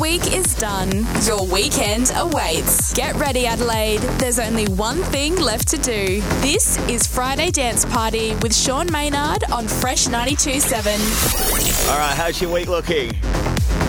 week is done. Your weekend awaits. Get ready, Adelaide. There's only one thing left to do. This is Friday Dance Party with Sean Maynard on Fresh 92.7. All right, how's your week looking?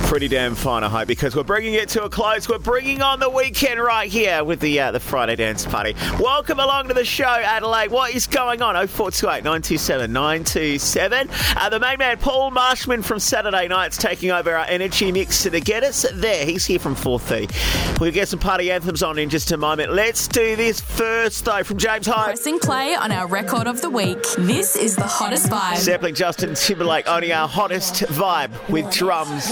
Pretty damn fine, I hope, because we're bringing it to a close. We're bringing on the weekend right here with the uh, the Friday Dance Party. Welcome along to the show, Adelaide. What is going on? 0428 927 927. Uh, the main man, Paul Marshman from Saturday Nights, taking over our energy mix to the get us there. He's here from 4.30. We'll get some party anthems on in just a moment. Let's do this first, though, from James Hype. Pressing play on our record of the week. This is the hottest vibe. Sampling Justin Timberlake, only our hottest vibe with drums.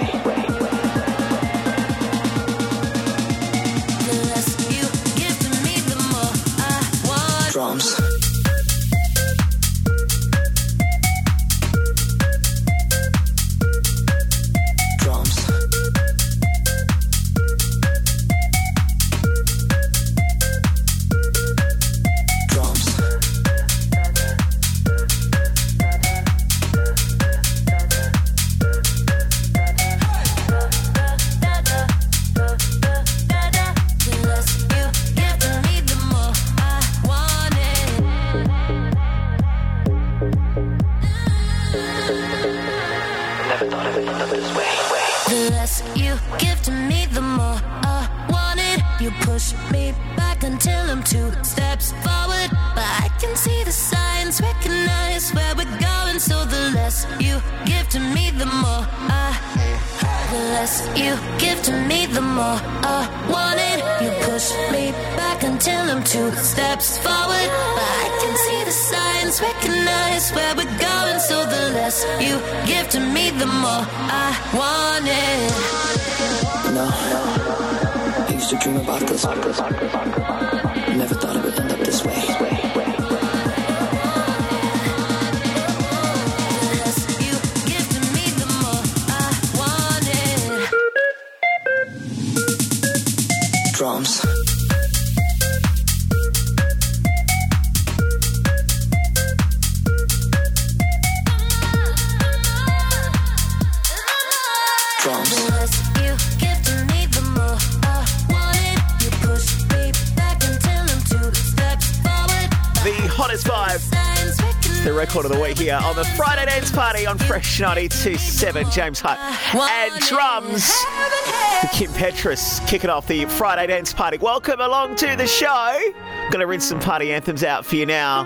Party 927. James Hutt and drums. Kim Petras kicking off the Friday Dance Party. Welcome along to the show. Gonna rinse some party anthems out for you now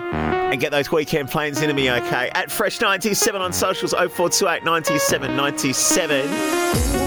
and get those weekend plans into me, okay? At Fresh 97 on socials 0428 97 97.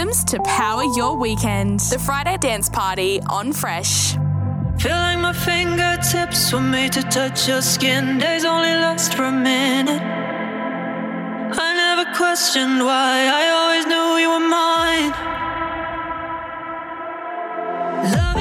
anthems to power your weekend. The Friday Dance Party on Fresh. Feeling my fingertips for me to touch your skin. Days only last for a minute. I never questioned why. I always knew you were mine. Love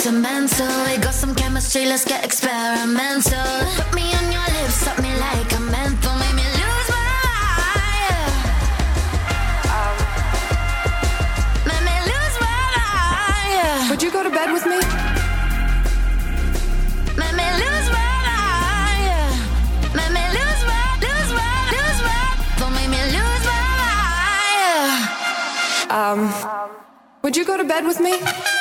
sentimental. We got some chemistry, let's get experimental. Put me on your lips, suck me like a menthol, make me lose my mind. Make me lose my mind. Would you go to bed with me? Um, would you go to bed with me?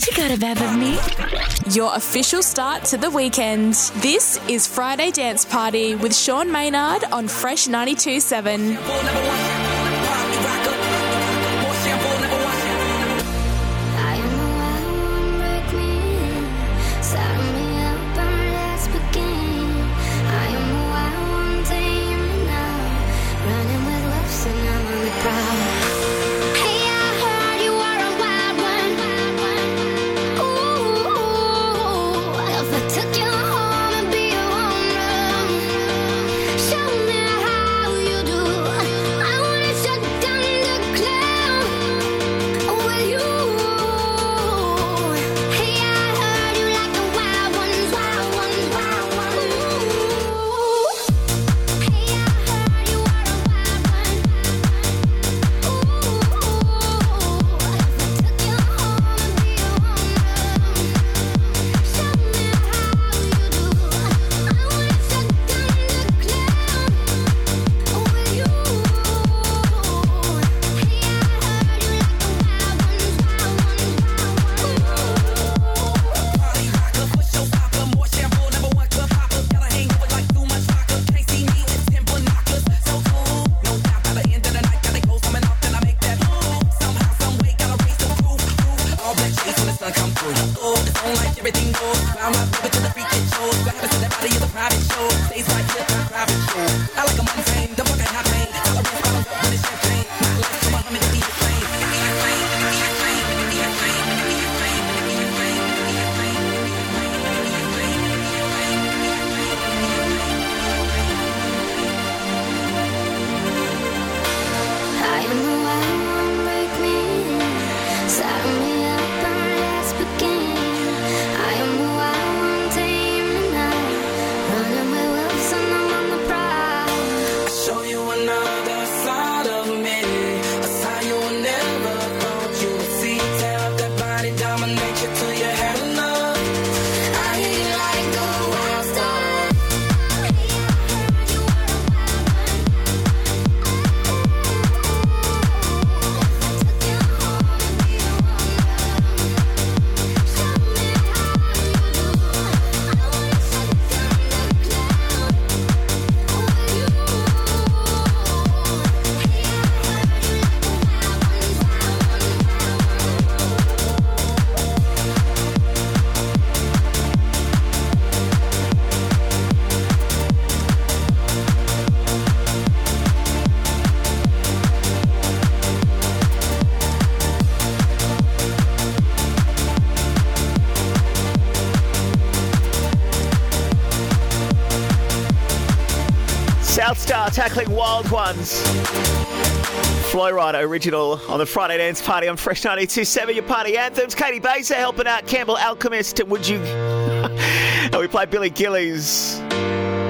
what you got me? Your official start to the weekend. This is Friday Dance Party with Sean Maynard on Fresh 92.7. tackling wild ones. Flo Rida original on the Friday Dance Party on Fresh 92.7, your party anthems. Caity Baser helping out Campbell Alcemist. Would you... and we play Billy Gillies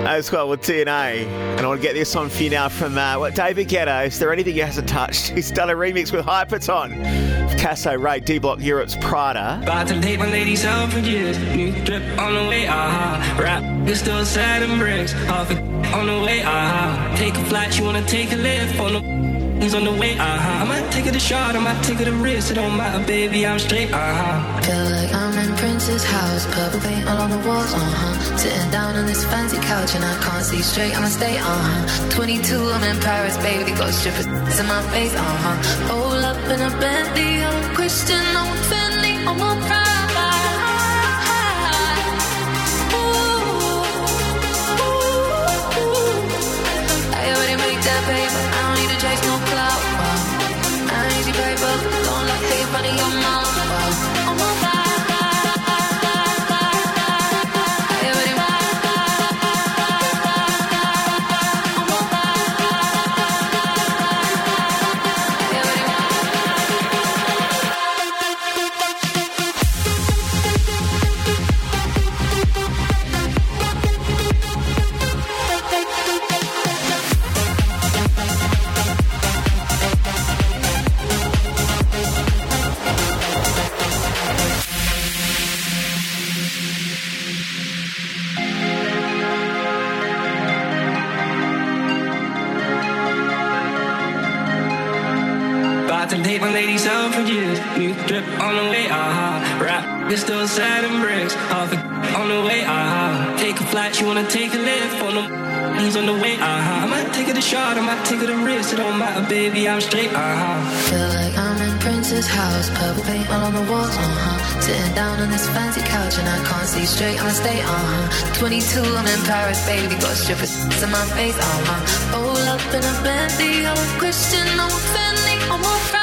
as well with DNA. And I want to get this on for you now from uh, what David Guetta. Is there anything he hasn't touched? He's done a remix with Hypaton. Casso Raye, D Block Europe's Prada. About to date my lady out for years. New drip on the way, aha. Uh-huh. Rap, it's still sad and bricks. Half on the way. Uh-huh. Take a flight, you wanna take a lift on the He's on the way, uh-huh. I might take it a shot, I might take it a risk. It don't matter, baby, I'm straight, uh-huh. Feel like I'm in Prince's house, purple paint all on the walls, uh-huh. Sitting down on this fancy couch and I can't see straight, I'ma stay, uh-huh. 22, I'm in Paris, baby, got strippers in my face, uh-huh. Roll up in a Bentley, I'm a Christian, I'm a Fendi, I'm pride. Feel like I'm in Prince's house, purple paint all on the walls, uh-huh. Sitting down on this fancy couch and I can't see straight, I'ma stay, uh-huh. 22, I'm in Paris, baby, got strippers in my face, uh-huh. Roll up in a Bentley, I'm a Christian, I'm a Fendi, I'm a Friday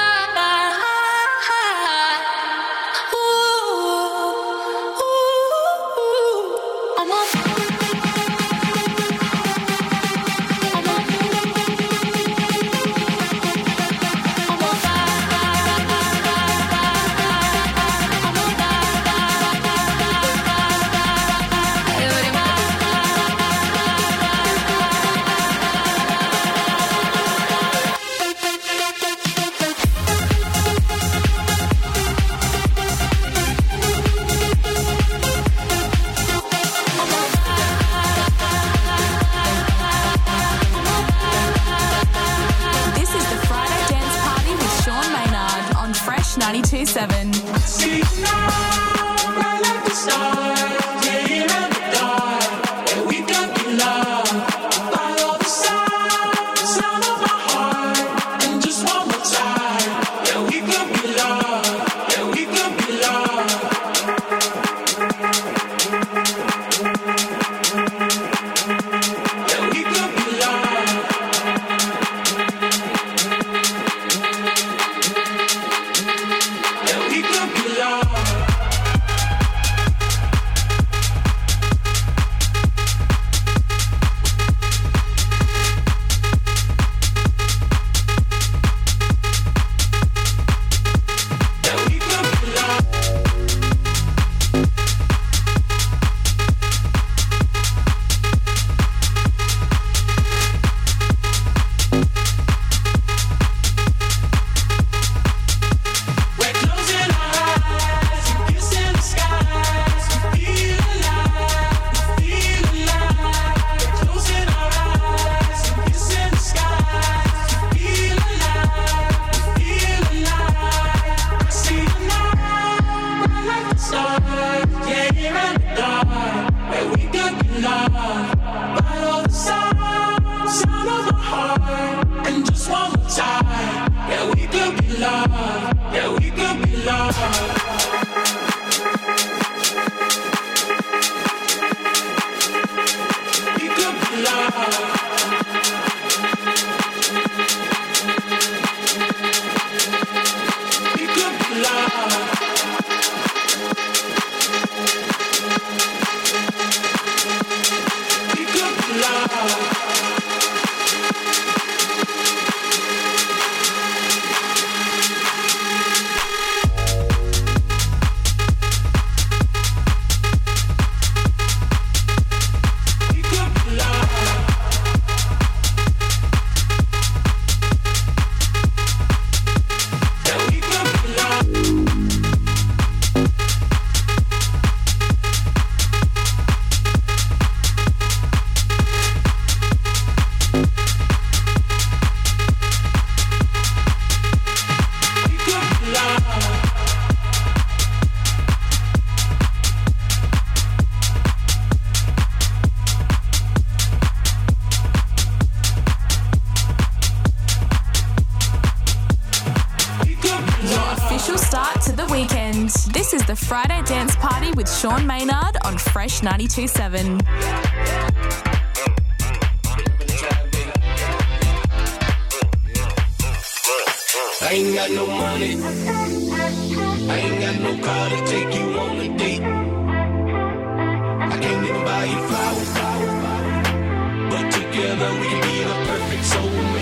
Fresh 92.7. I ain't got no money. I ain't got no car to take you on a date. I can't even buy you flowers, flowers, flowers. But together we can be perfect soulmates.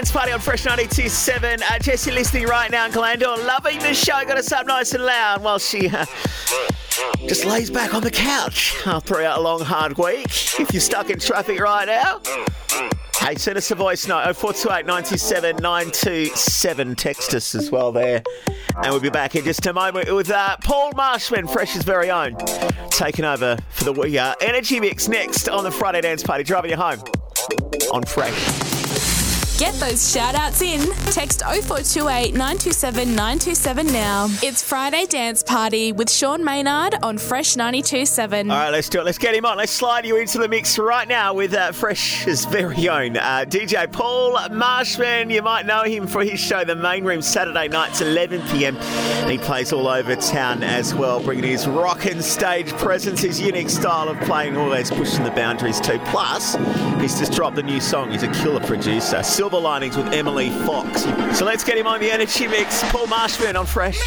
Dance Party on Fresh 92.7. Uh, Jessie listening right now in Glandore, loving the show. Got us up nice and loud while she uh, just lays back on the couch after a long, hard week. If you're stuck in traffic right now, hey, send us a voice note 0428 97 927. Text us as well there. And we'll be back in just a moment with uh, Paul Marshman, Fresh's very own, taking over for the uh, Energy Mix next on the Friday Dance Party. Driving you home on Fresh. Get those shout outs in. Text 0428 927 927 now. It's Friday Dance Party with Sean Maynard on Fresh 92.7. All right, let's do it. Let's get him on. Let's slide you into the mix right now with uh, Fresh's very own uh, DJ Paul Marshman. You might know him for his show, The Main Room, Saturday nights, 11 p.m. He plays all over town as well, bringing his rockin' stage presence, his unique style of playing, always pushing the boundaries too. Plus, he's just dropped a new song. He's a killer producer. Silver Linings with Emily Fox. So let's get him on the Energy Mix. Paul Marshman on Fresh.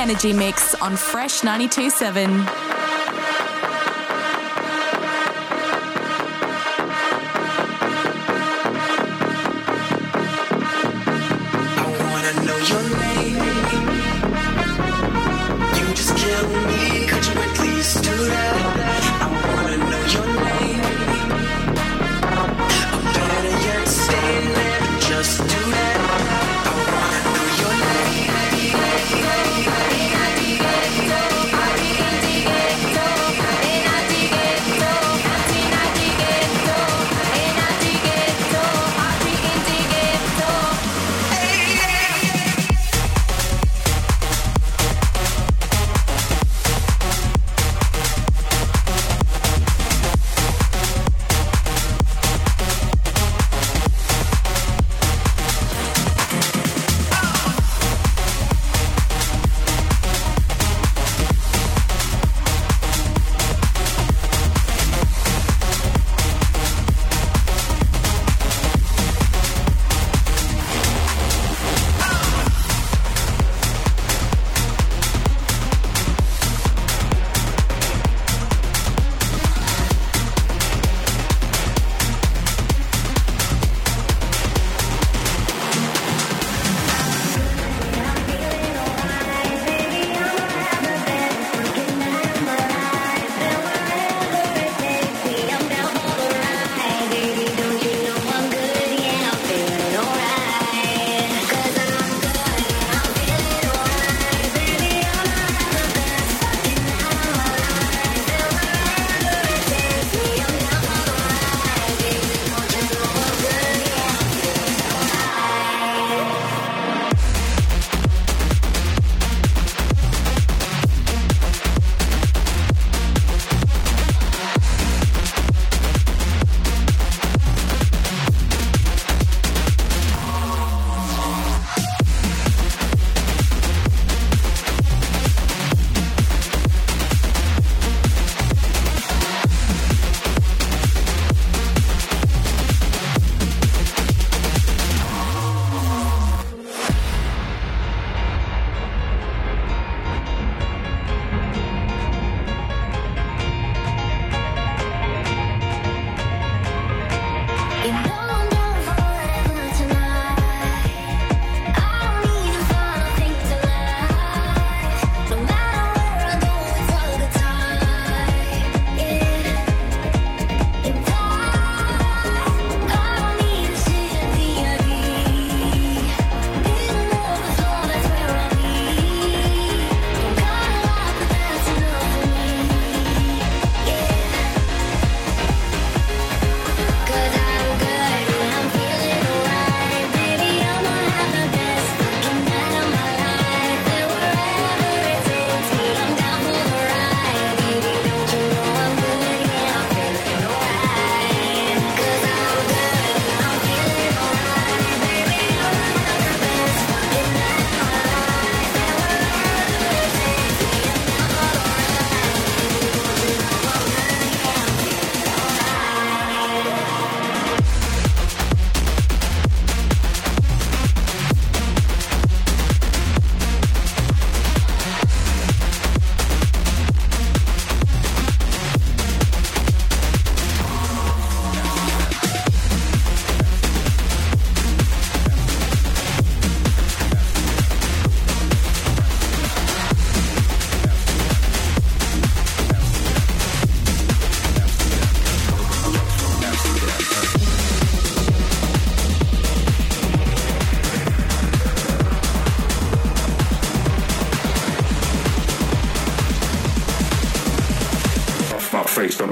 Energy Mix on Fresh 927.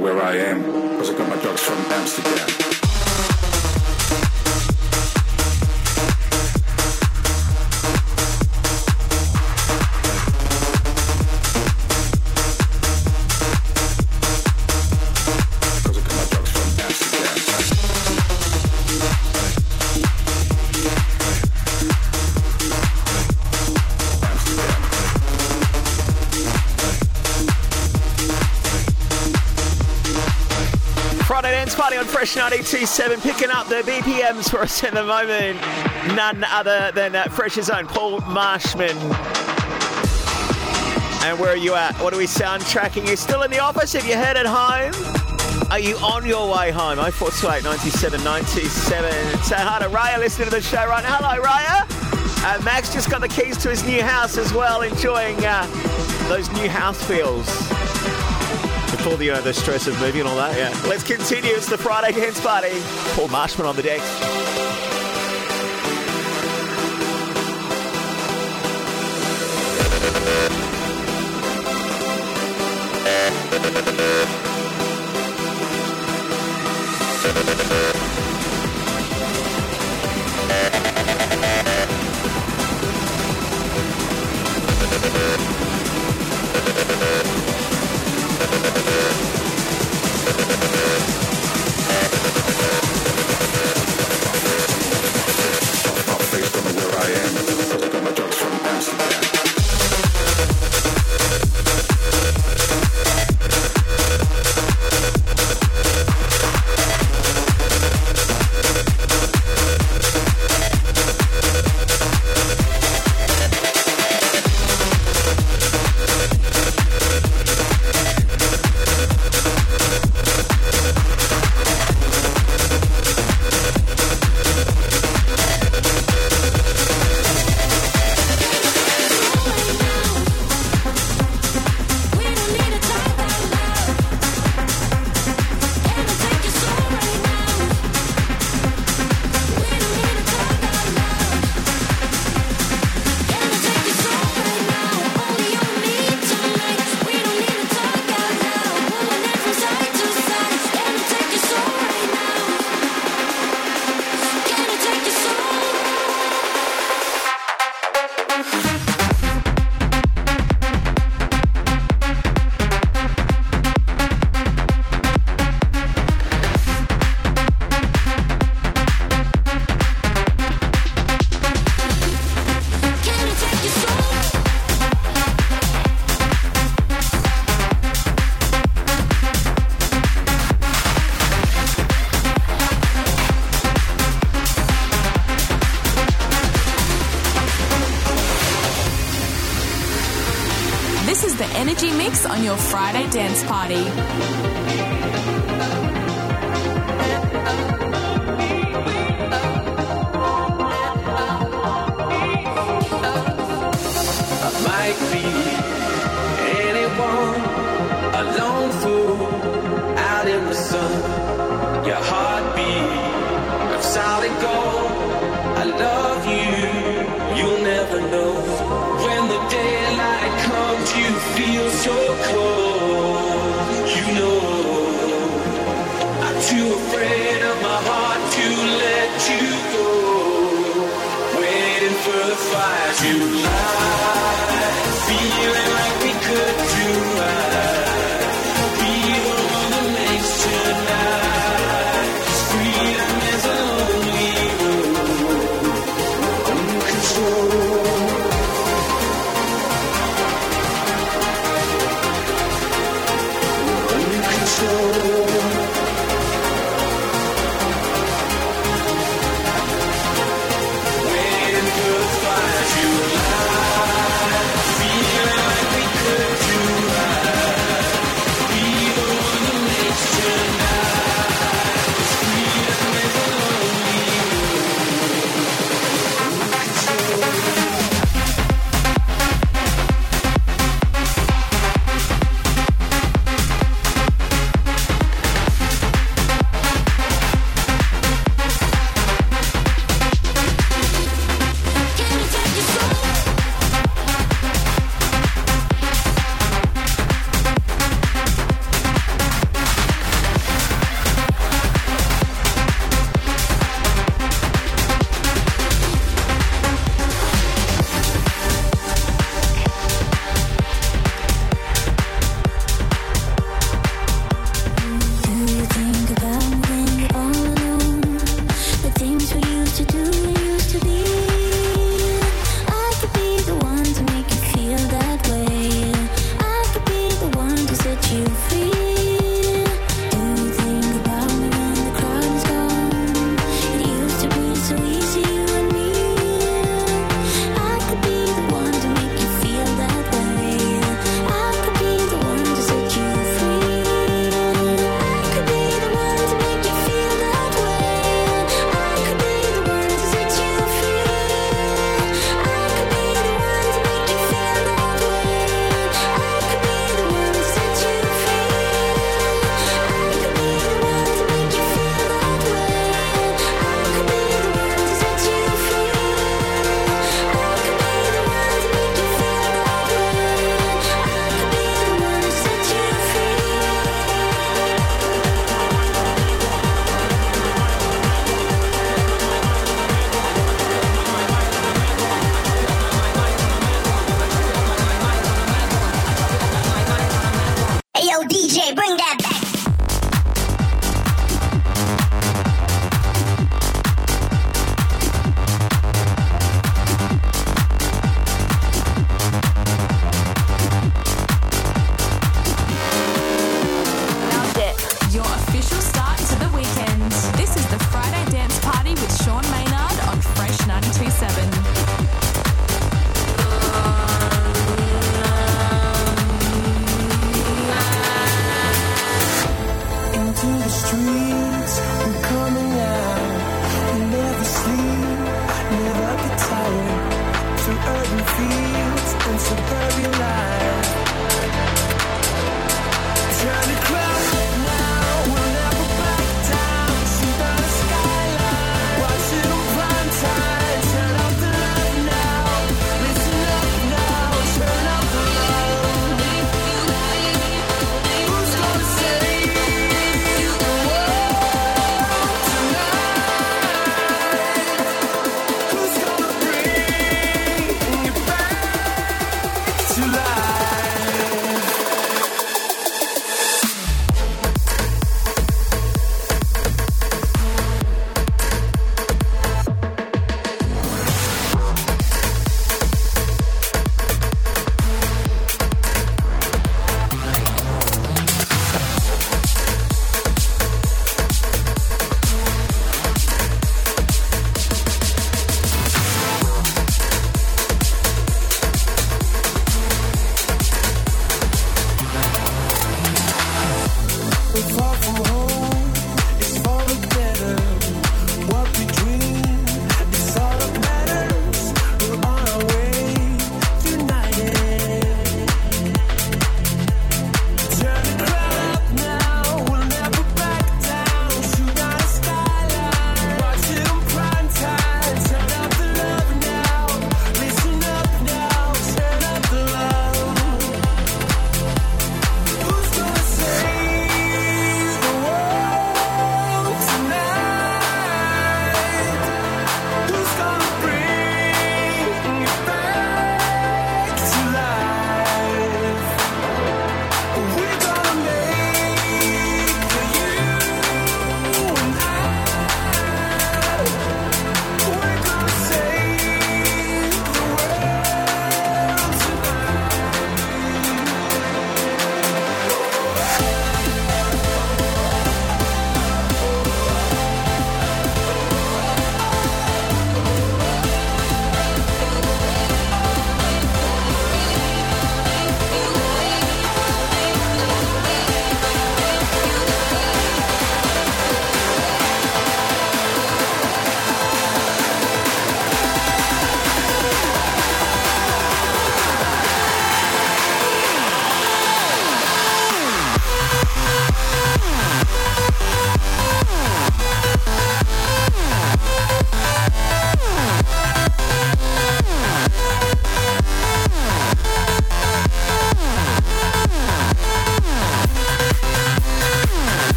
Where I am, Fresh 927 picking up the BPMs for us in the moment. None other than uh, Fresh's own Paul Marshman. And where are you at? What are we soundtracking? You still in the office? Have you headed home? Are you on your way home? 0428 97 97. Say hi to Raya listening to the show right now. Hello, Raya. Uh, Max just got the keys to his new house as well, enjoying uh, those new house feels before the, uh, the stress of moving and all that. Yeah. Let's continue. It's the Friday Dance Party. Paul Marshman on the deck. Dance party.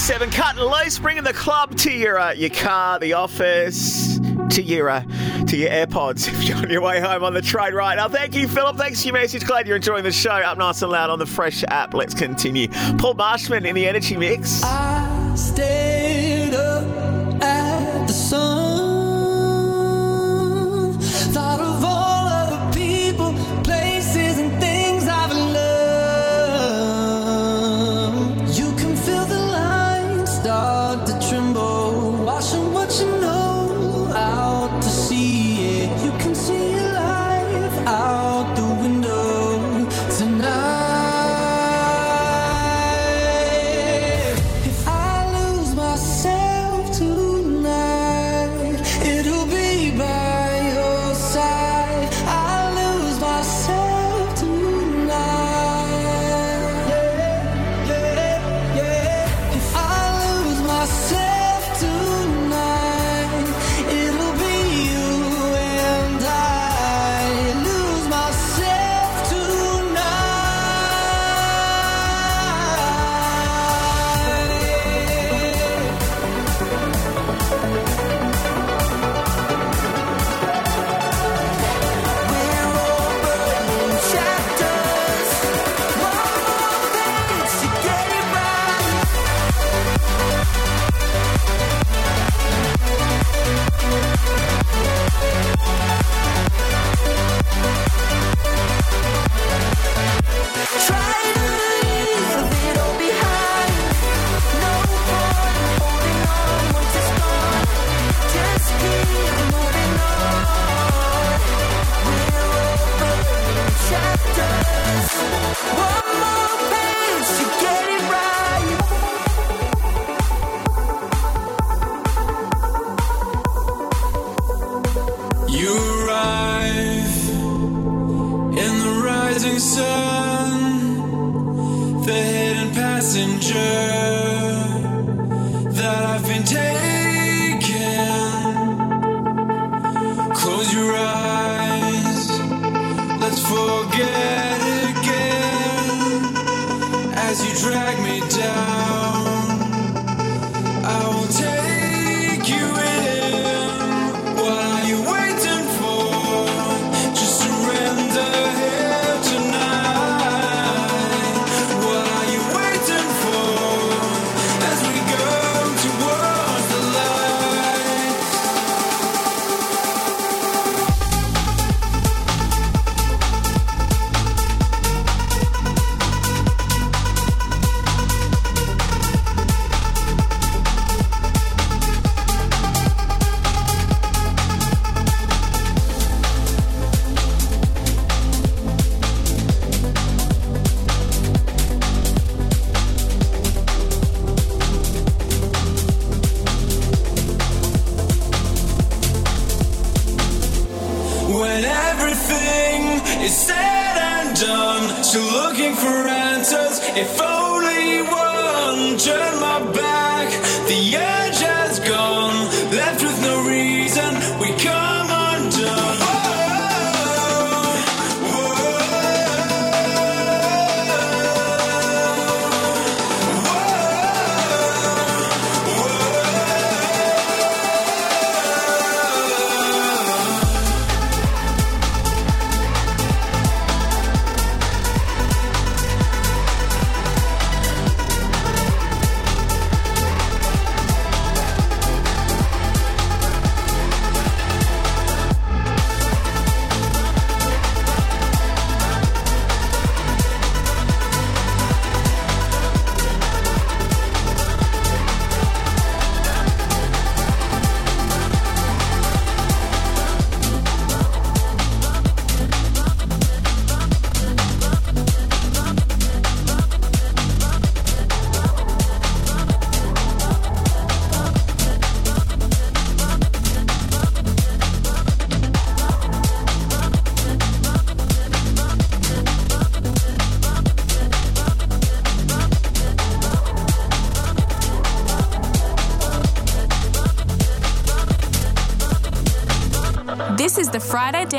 97 cut loose, bringing the club to your uh, your car, the office, to your uh, to your AirPods if you're on your way home on the train right now. Thank you, Philip. Thanks for your message. Glad you're enjoying the show. Up nice and loud on the Fresh app. Let's continue. Paul Marshman in the Energy Mix. Uh-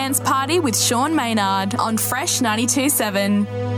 Dance Party with Sean Maynard on Fresh 927.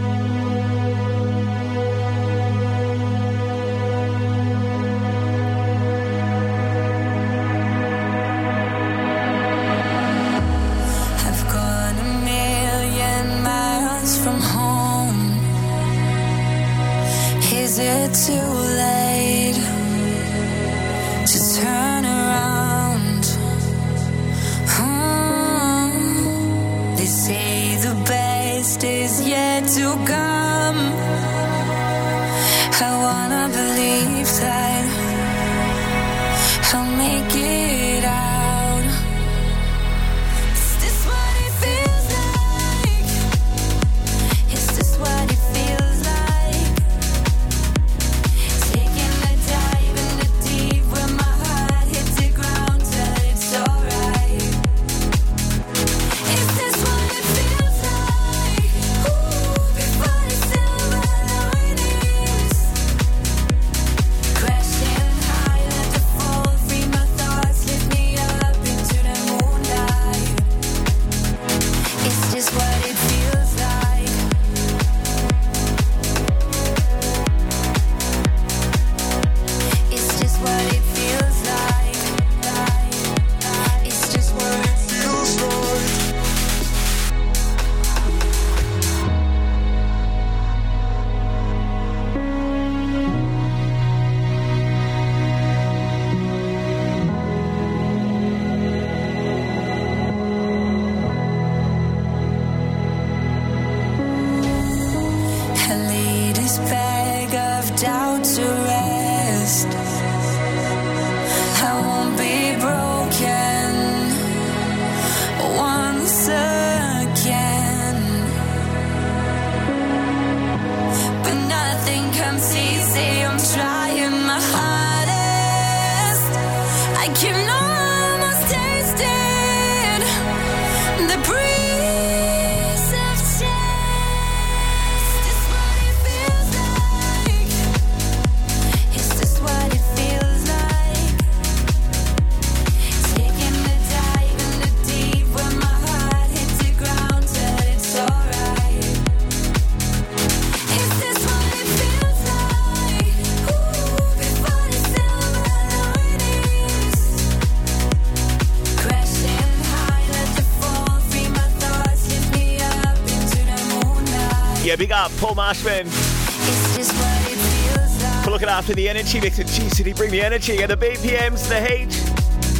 Big up, Paul Marshman. Is this what it feels like? For looking after the energy mix at G City, bring the energy and the BPMs, the heat.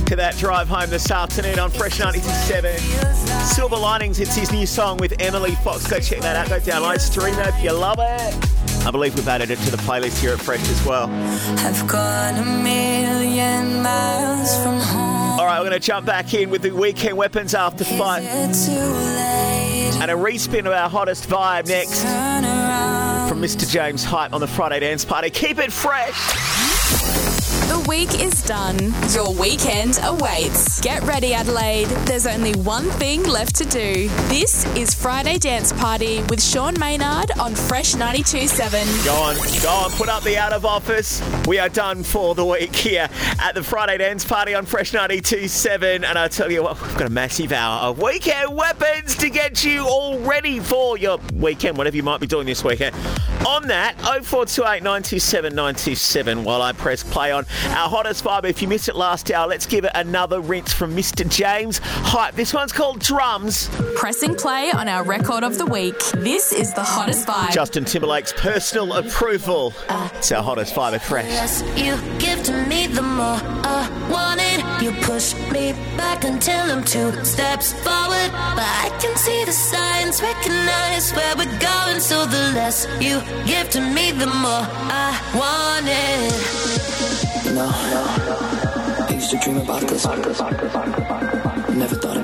To that drive home this afternoon on Fresh 97. Silver Linings, it's his new song with Emily Fox. Go check that out. Go download, stream it if you love it. I believe we've added it to the playlist here at Fresh as well. I've gone a million miles from home. All right, we're going to jump back in with the weekend weapons after five. And a respin of our hottest vibe next from Mr. James Hype on the Friday Dance Party. Keep it fresh. The week is done. Your weekend awaits. Get ready, Adelaide. There's only one thing left to do. This is Friday Dance Party with Sean Maynard on Fresh 92.7. Go on, go on, put up the out of office. We are done for the week here at the Friday Dance Party on Fresh 92.7. And I tell you what, we've got a massive hour of weekend weapons to get you all ready for your weekend, whatever you might be doing this weekend. On that, 0428 927 927 while I press play on our hottest vibe. If you missed it last hour, let's give it another rinse from Mr. James Hype. This one's called Drums. Pressing play on our record of the week. This is the hottest vibe. Justin Timberlake's personal approval. It's our hottest vibe at Fresh. less you give to me, the more I want it. You push me back until I'm two steps forward. But I can see the signs, recognize where we're going. So the less you give to me, the more I want it. I used to dream about this. Never thought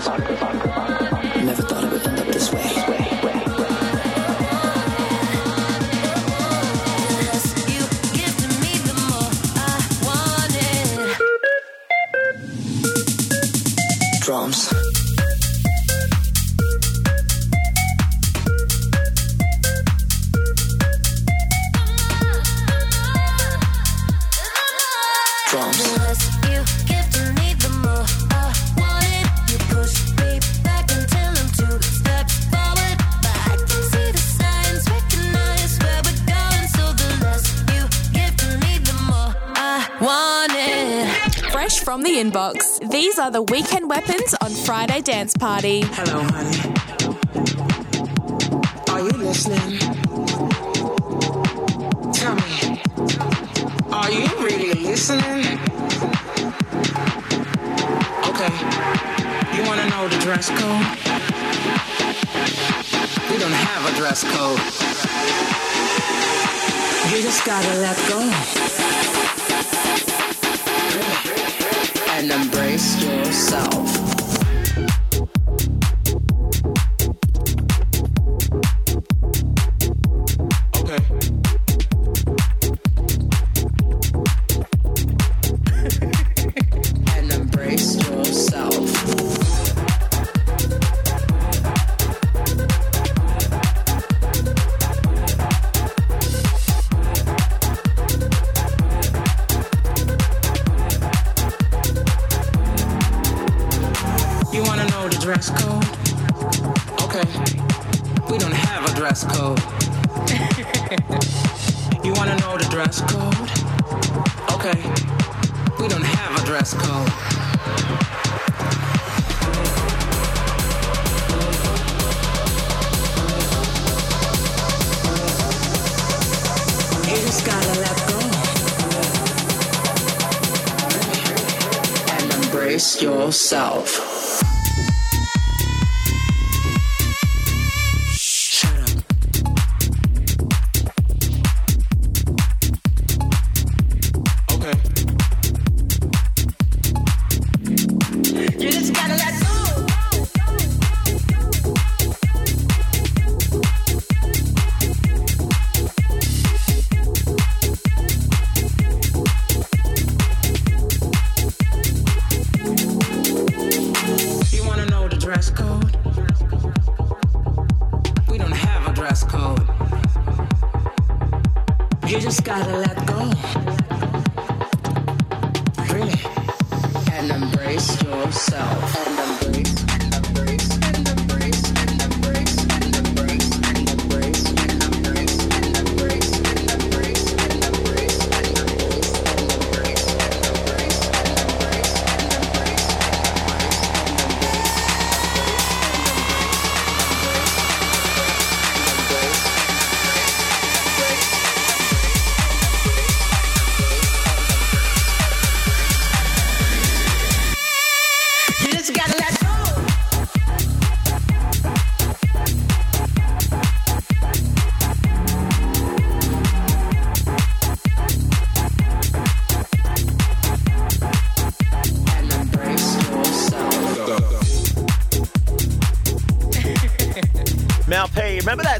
Sorry. are the weekend weapons on Friday Dance Party. Hello, honey. Are you listening? Tell me, are you really listening? Okay, you want to know the dress code? We don't have a dress code. You just gotta let go.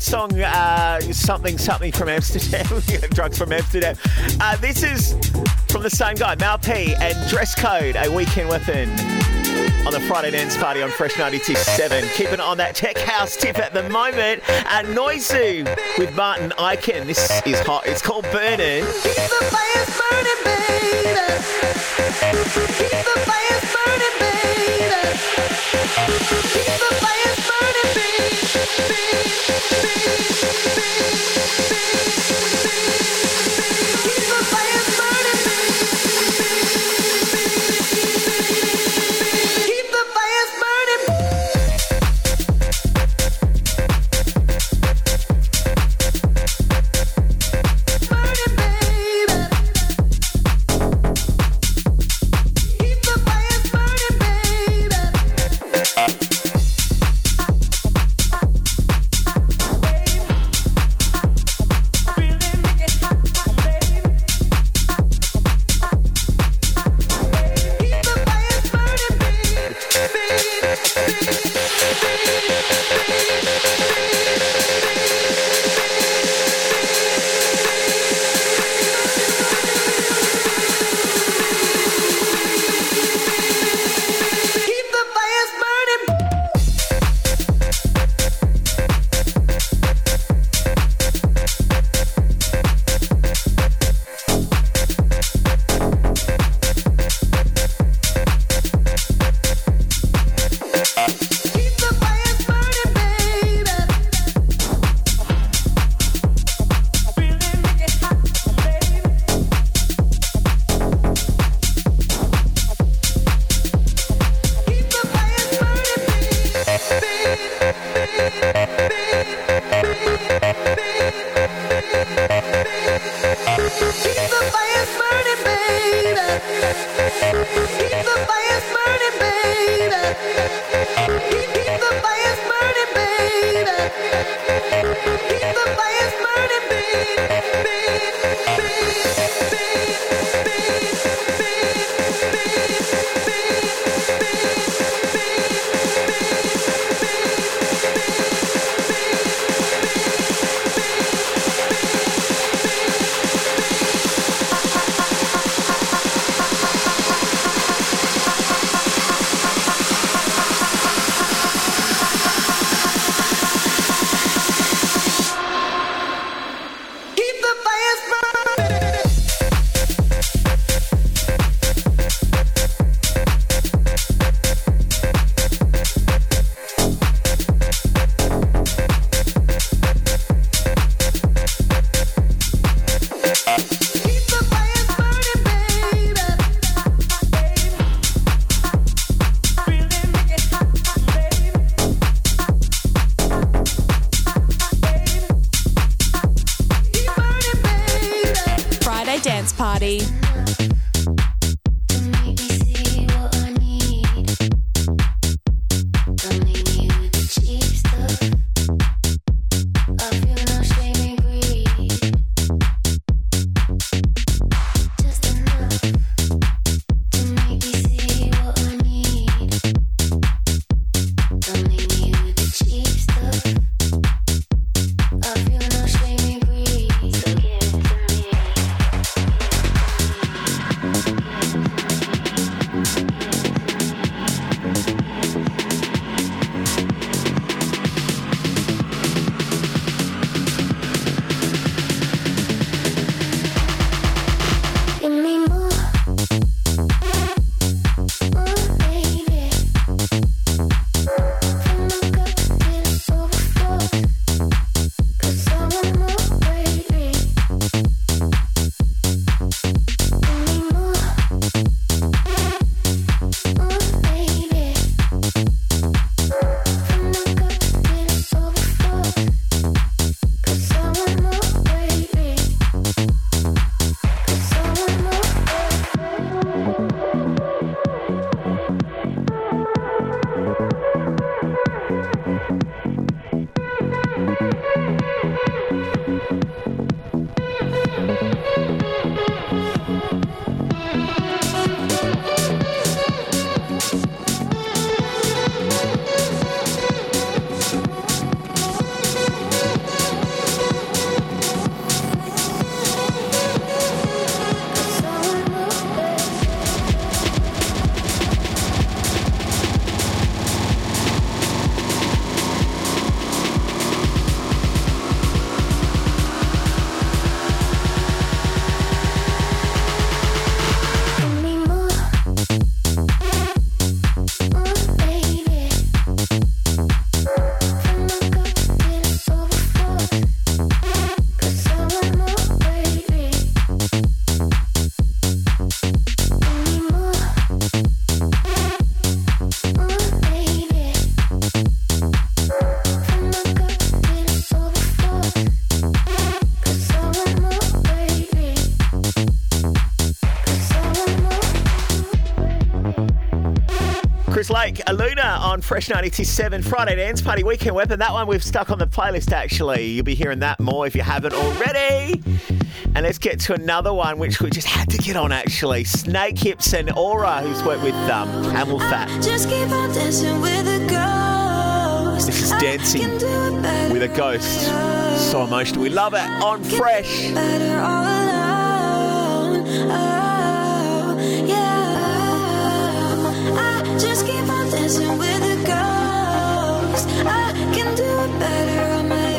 that song, uh, Something Something from Amsterdam, Drugs from Amsterdam. Uh, this is from the same guy, Mau P, and Dress Code, A Weekend Weapon, on the Friday Dance Party on Fresh 927. Keeping on that tech house tip at the moment. at Noizu with Martin Ikin, This is hot. It's called Burning. Keep the burning, baby. Keep the burning, baby. Keep the burning, baby. Chris Lake, Aluna on Fresh 927 Friday Dance Party Weekend Weapon. That one we've stuck on the playlist actually. You'll be hearing that more if you haven't already. And let's get to another one which we just had to get on actually. Snakehips and Aura, who's worked with um, CamelPhat. Just keep on dancing with a ghost. This is Dancing with a Ghost. So emotional. We love it on Fresh. Just keep on dancing with the ghost. I can do it better on my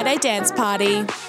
Friday dance party.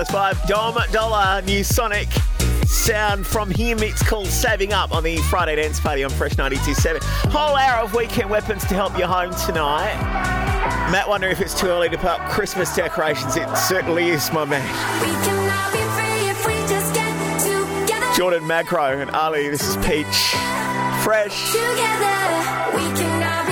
Alice 5, Dom Dolla, new Sonic sound from him. It's called Saving Up on the Friday Dance Party on Fresh 92.7. Whole hour of weekend weapons to help you home tonight. Matt, wonder if it's too early to put up Christmas decorations. It certainly is, my man. Jordan Magro and Ali, this is Peach. Fresh. Together,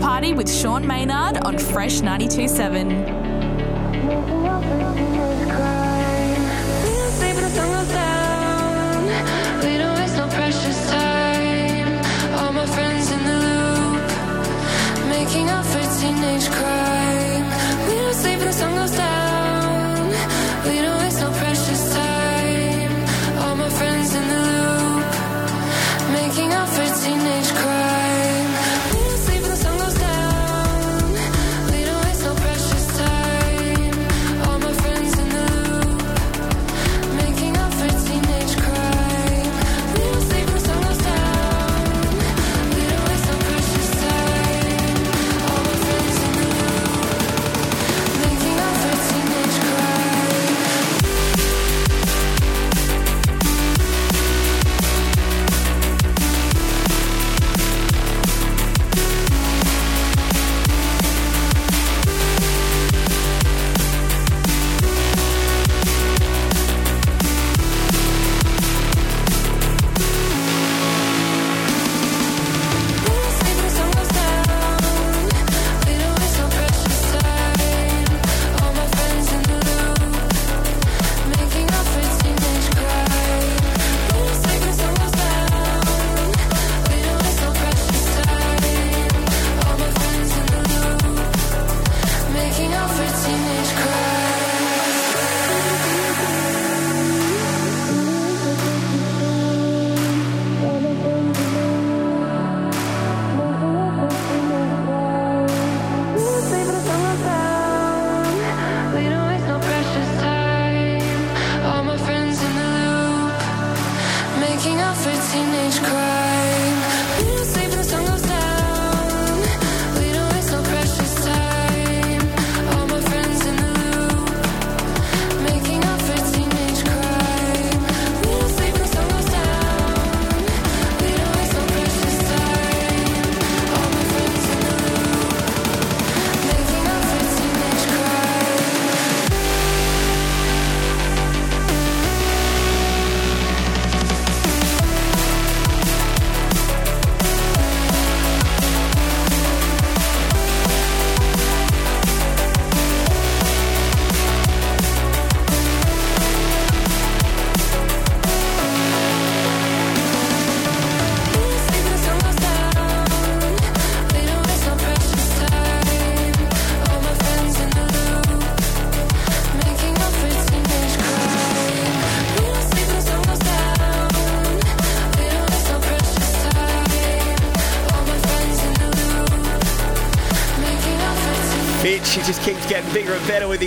Party with Sean Maynard on Fresh 927.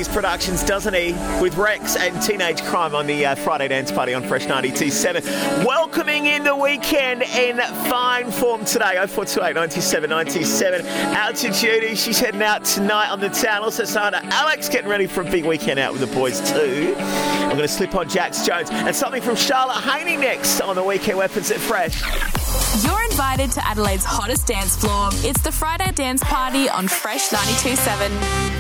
Productions, doesn't he? With Rex and Teenage Crime on the uh, Friday Dance Party on Fresh 92.7. Welcoming in the weekend in fine form today. 0428 97 97. Out to Judy. She's heading out tonight on the town. Also, Sana Alex getting ready for a big weekend out with the boys too. I'm going to slip on Jax Jones and something from Charlotte Haining next on the Weekend Weapons at Fresh. You're invited to Adelaide's hottest dance floor. It's the Friday Dance Party on Fresh 92.7.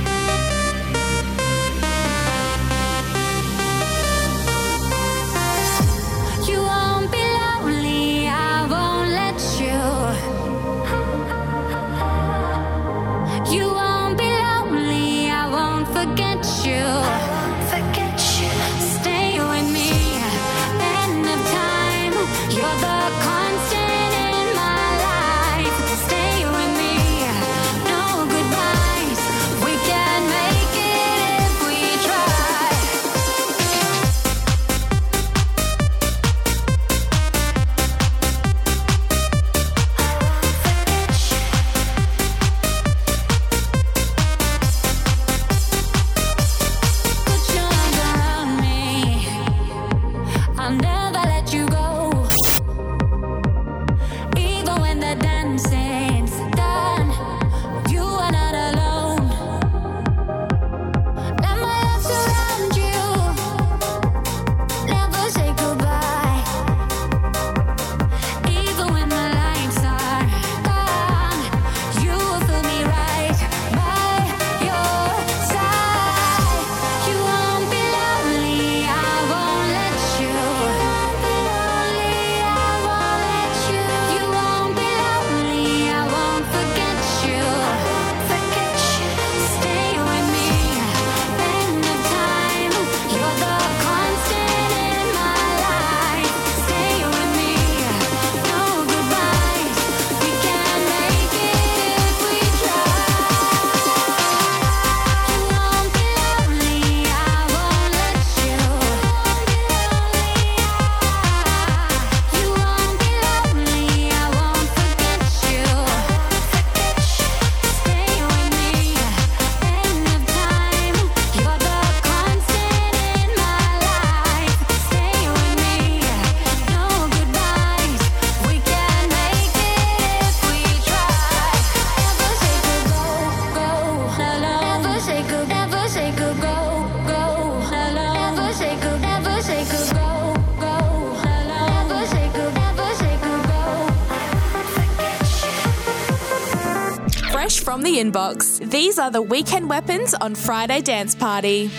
inbox. These are the weekend weapons on Friday Dance Party.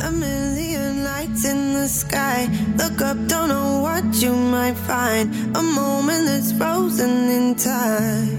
A million lights in the sky. Look up, don't know what you might find. A moment that's frozen in time.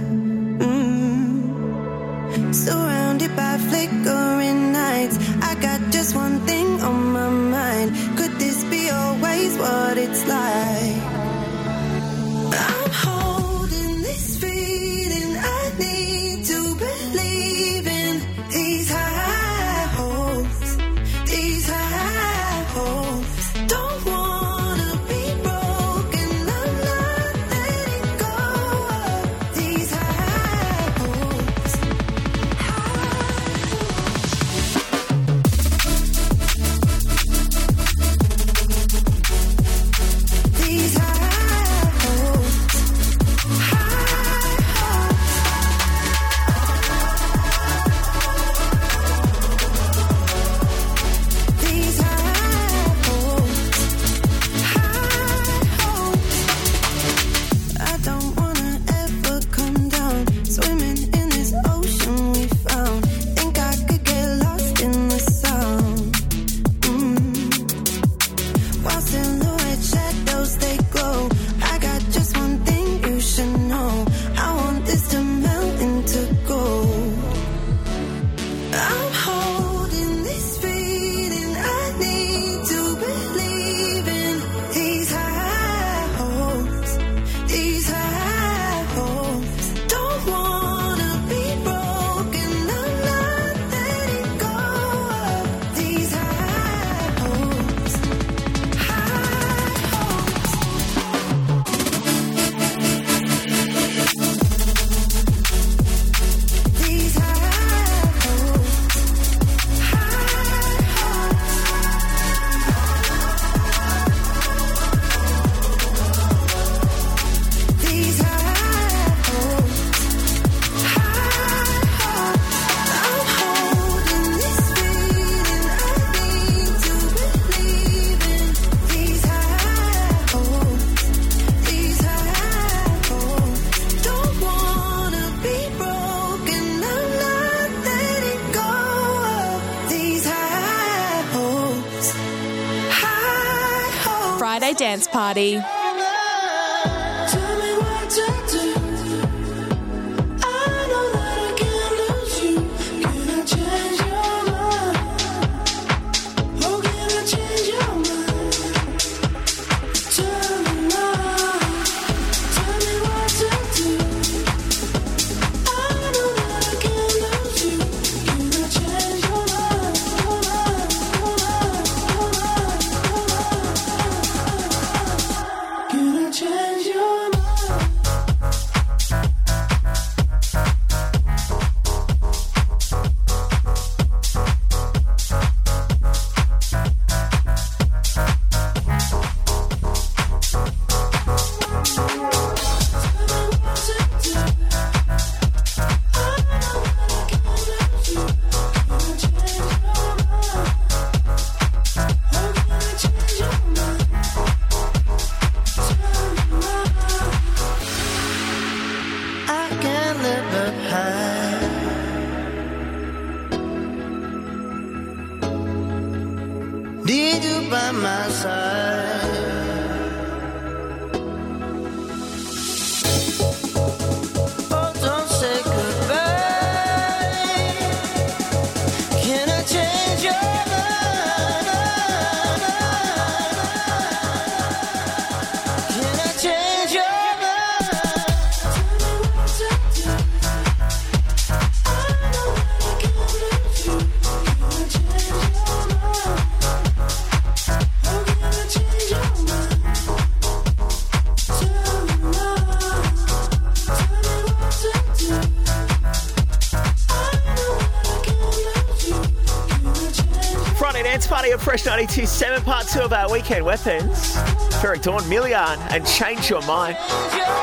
Fresh 927, part two of our weekend weapons. Ferreck Dawn, Millean, and Change Your Mind.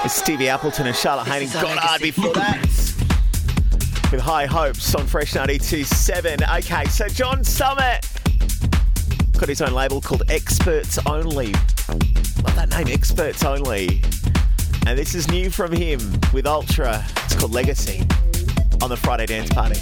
It's Stevie Appleton and Charlotte Haining. Goddard before that. With high hopes on Fresh 927. Okay, so John Summit got his own label called Experts Only. Love that name, Experts Only. And this is new from him with Ultra. It's called Legacy on the Friday Dance Party.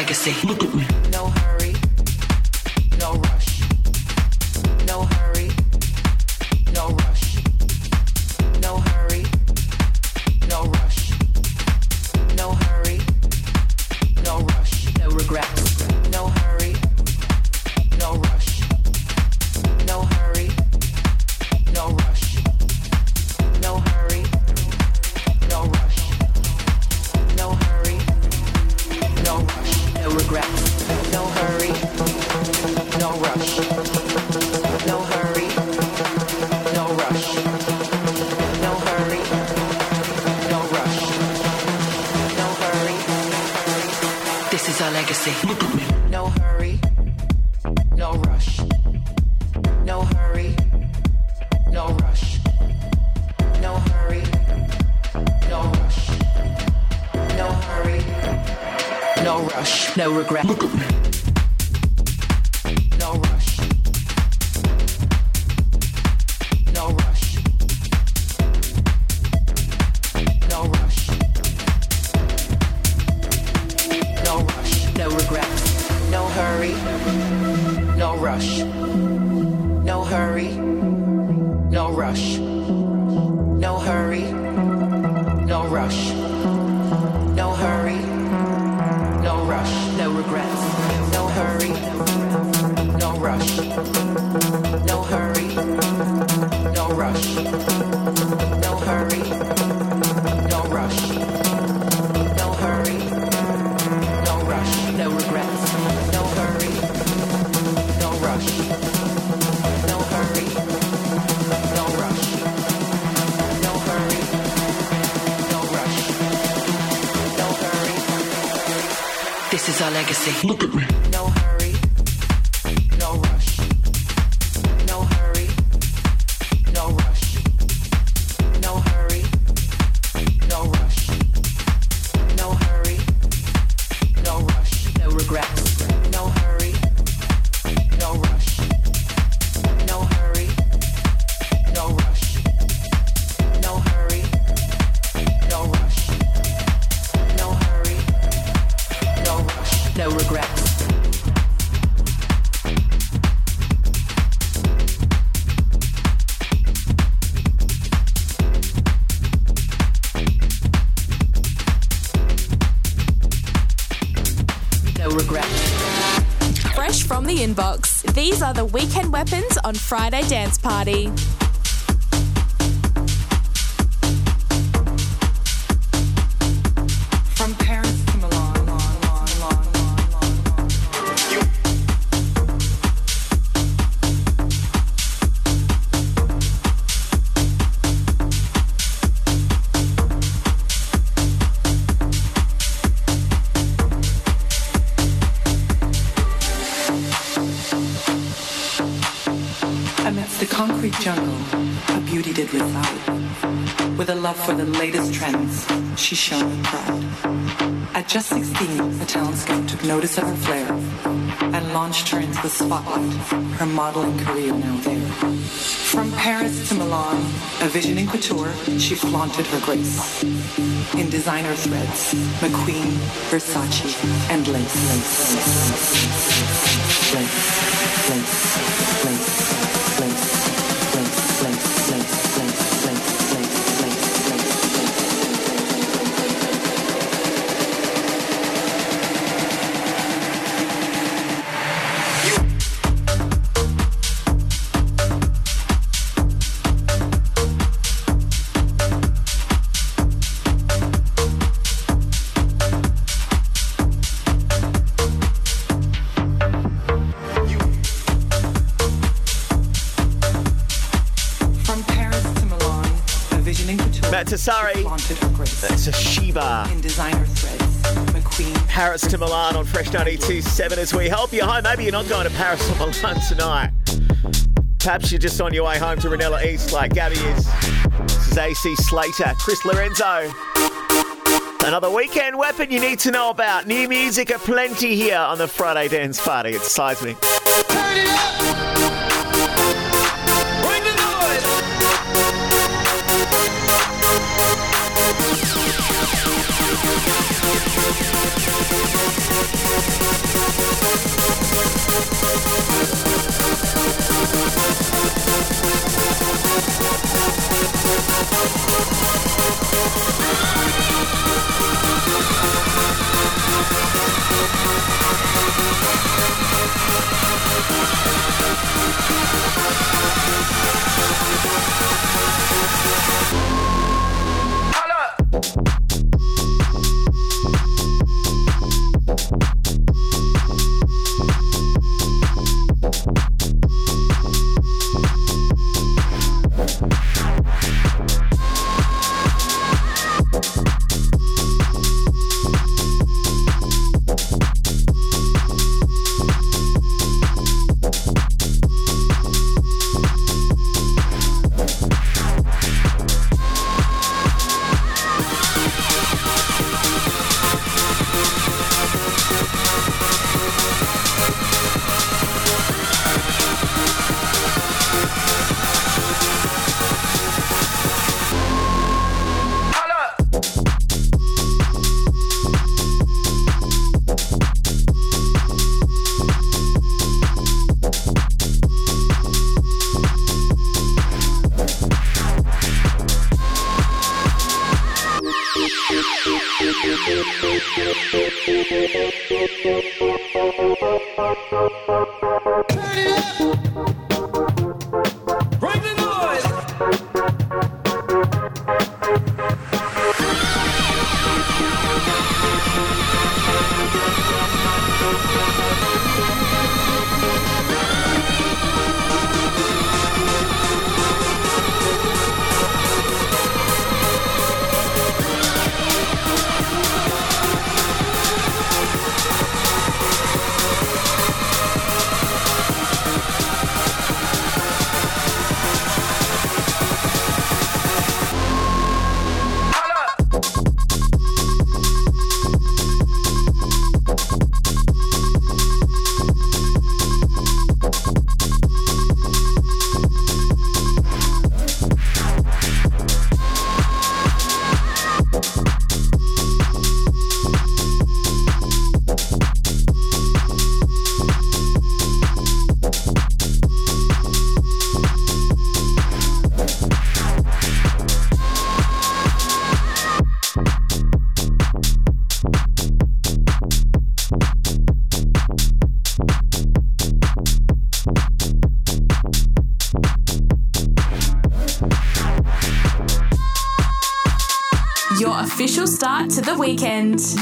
legacy. Look at me. the Weekend Weapons on Friday Dance Party. the latest trends, she shone with pride. At just 16, a talent scout took notice of her flair and launched her into the spotlight, her modeling career now there. From Paris to Milan, a vision in couture, she flaunted her grace. In designer threads, McQueen, Versace, and lace. Lace, lace, lace, lace, lace. lace. Fresh 92.7 as we help you home. Maybe you're not going to Paris or Milan tonight. Perhaps you're just on your way home to Reynella East like Gabby is. This is AC Slater, Chris Lorenzo. Another weekend weapon you need to know about. New music aplenty here on the Friday Dance Party. It's Seismic.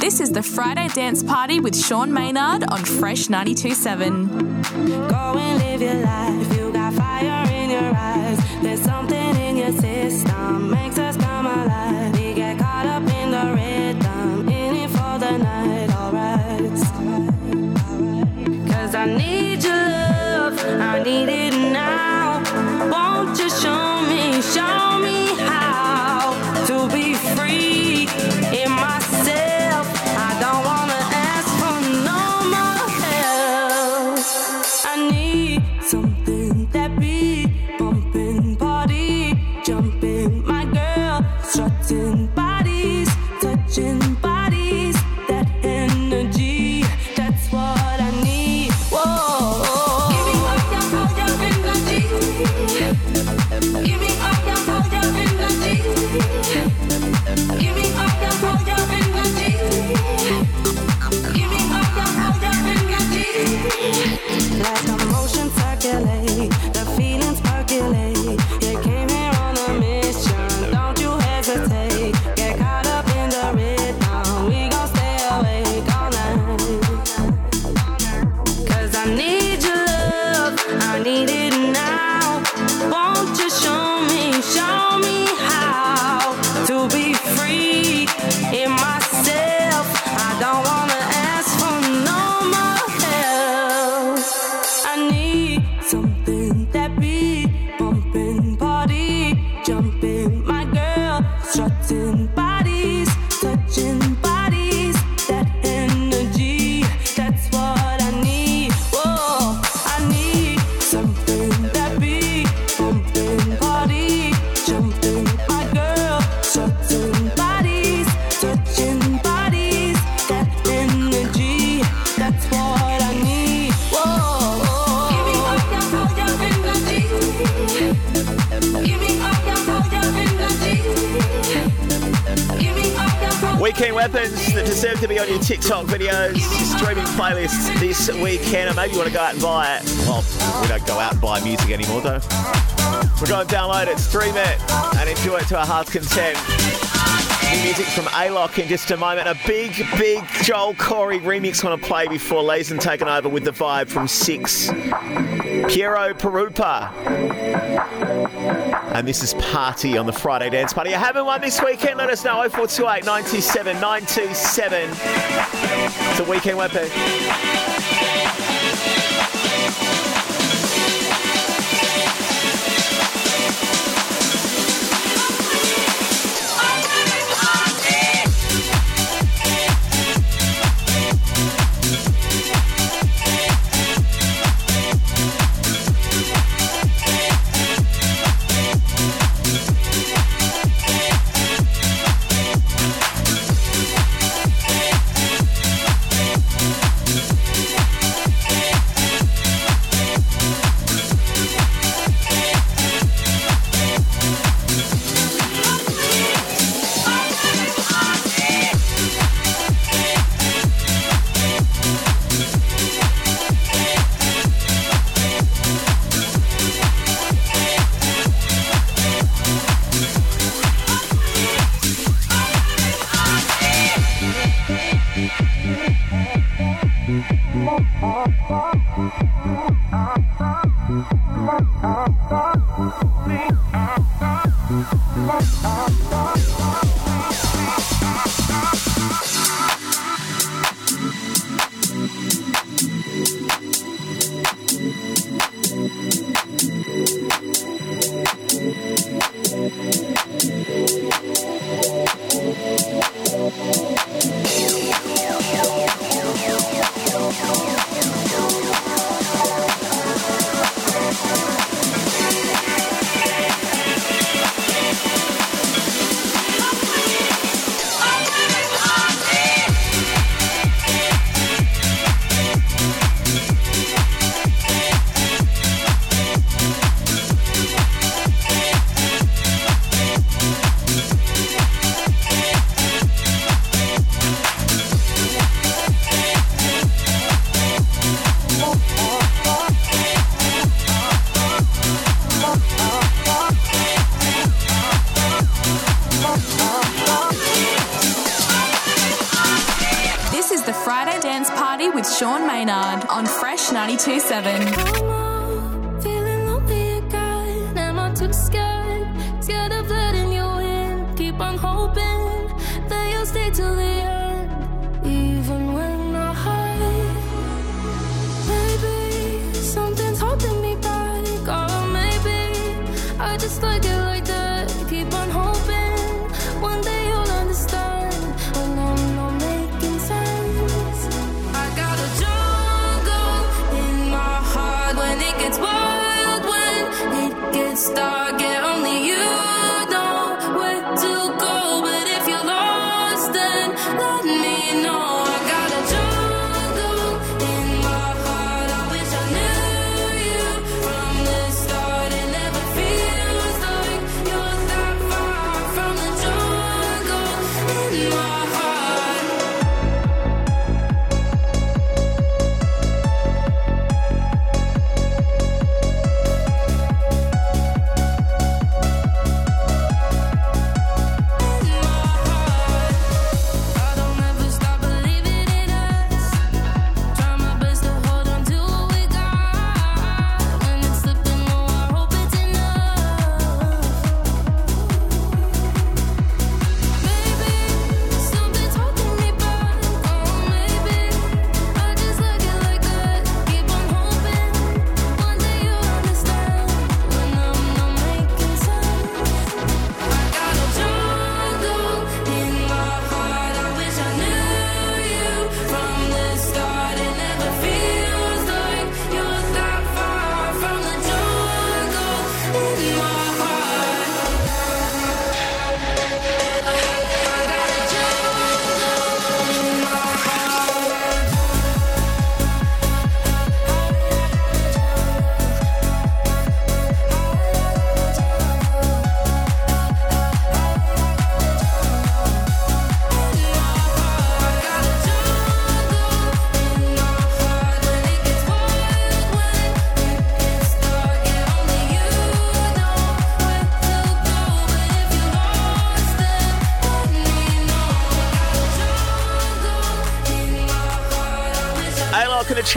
This is the Friday Dance Party with Sean Maynard on Fresh 92.7. Go and live your life. to go out and buy it. Well, we don't go out and buy music anymore, though. We're going to download it, stream it, and enjoy it to our heart's content. New music from Alok in just a moment. A big, big Joel Corry remix on a play before Lazen taking over with the vibe from 6. Piero Pirupa. And this is Party on the Friday Dance Party. You're having one this weekend? Let us know. 0428 927 927. It's a weekend weapon.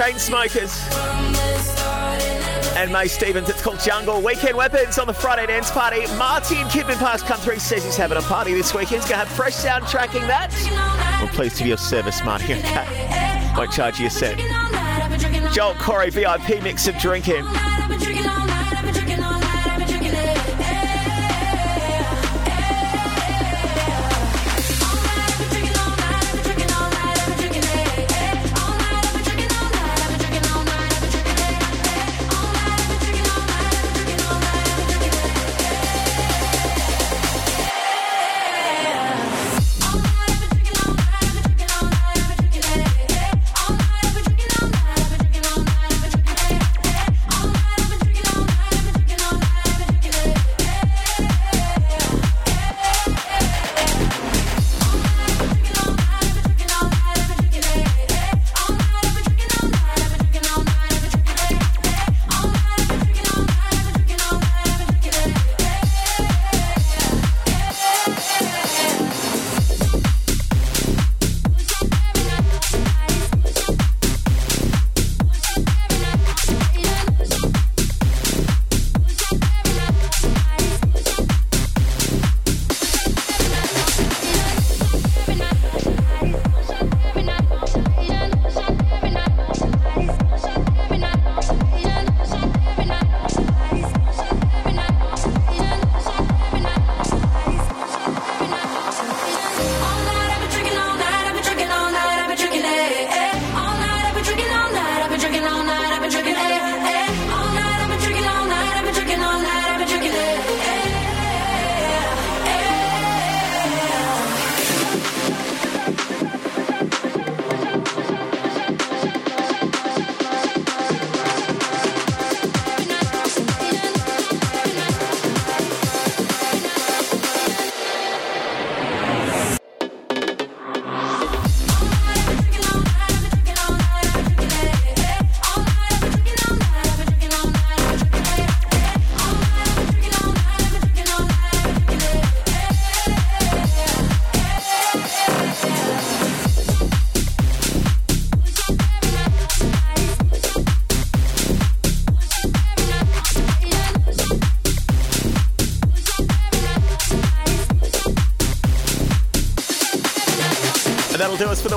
Chain smokers. And May Stevens, it's called Jungle. Weekend Weapons on the Friday dance party. Martin Kidman Pass Country says he's having a party this weekend. He's going to have fresh sound tracking that. We're pleased to be your service, Marty. Okay. Won't charge you a cent. Joel Corry, VIP mix of drinking.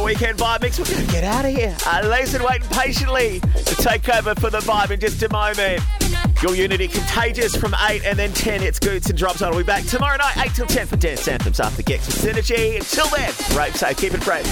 Weekend vibe mix. We're going to get out of here. Uh, Lee's waiting patiently to take over for the vibe in just a moment. Your Unity Contagious from 8 and then 10 hits Goots and Drops on. We'll be back tomorrow night, 8 till 10 for Dance Anthems after Gex with Synergy. Until then, rape safe, keep it fresh.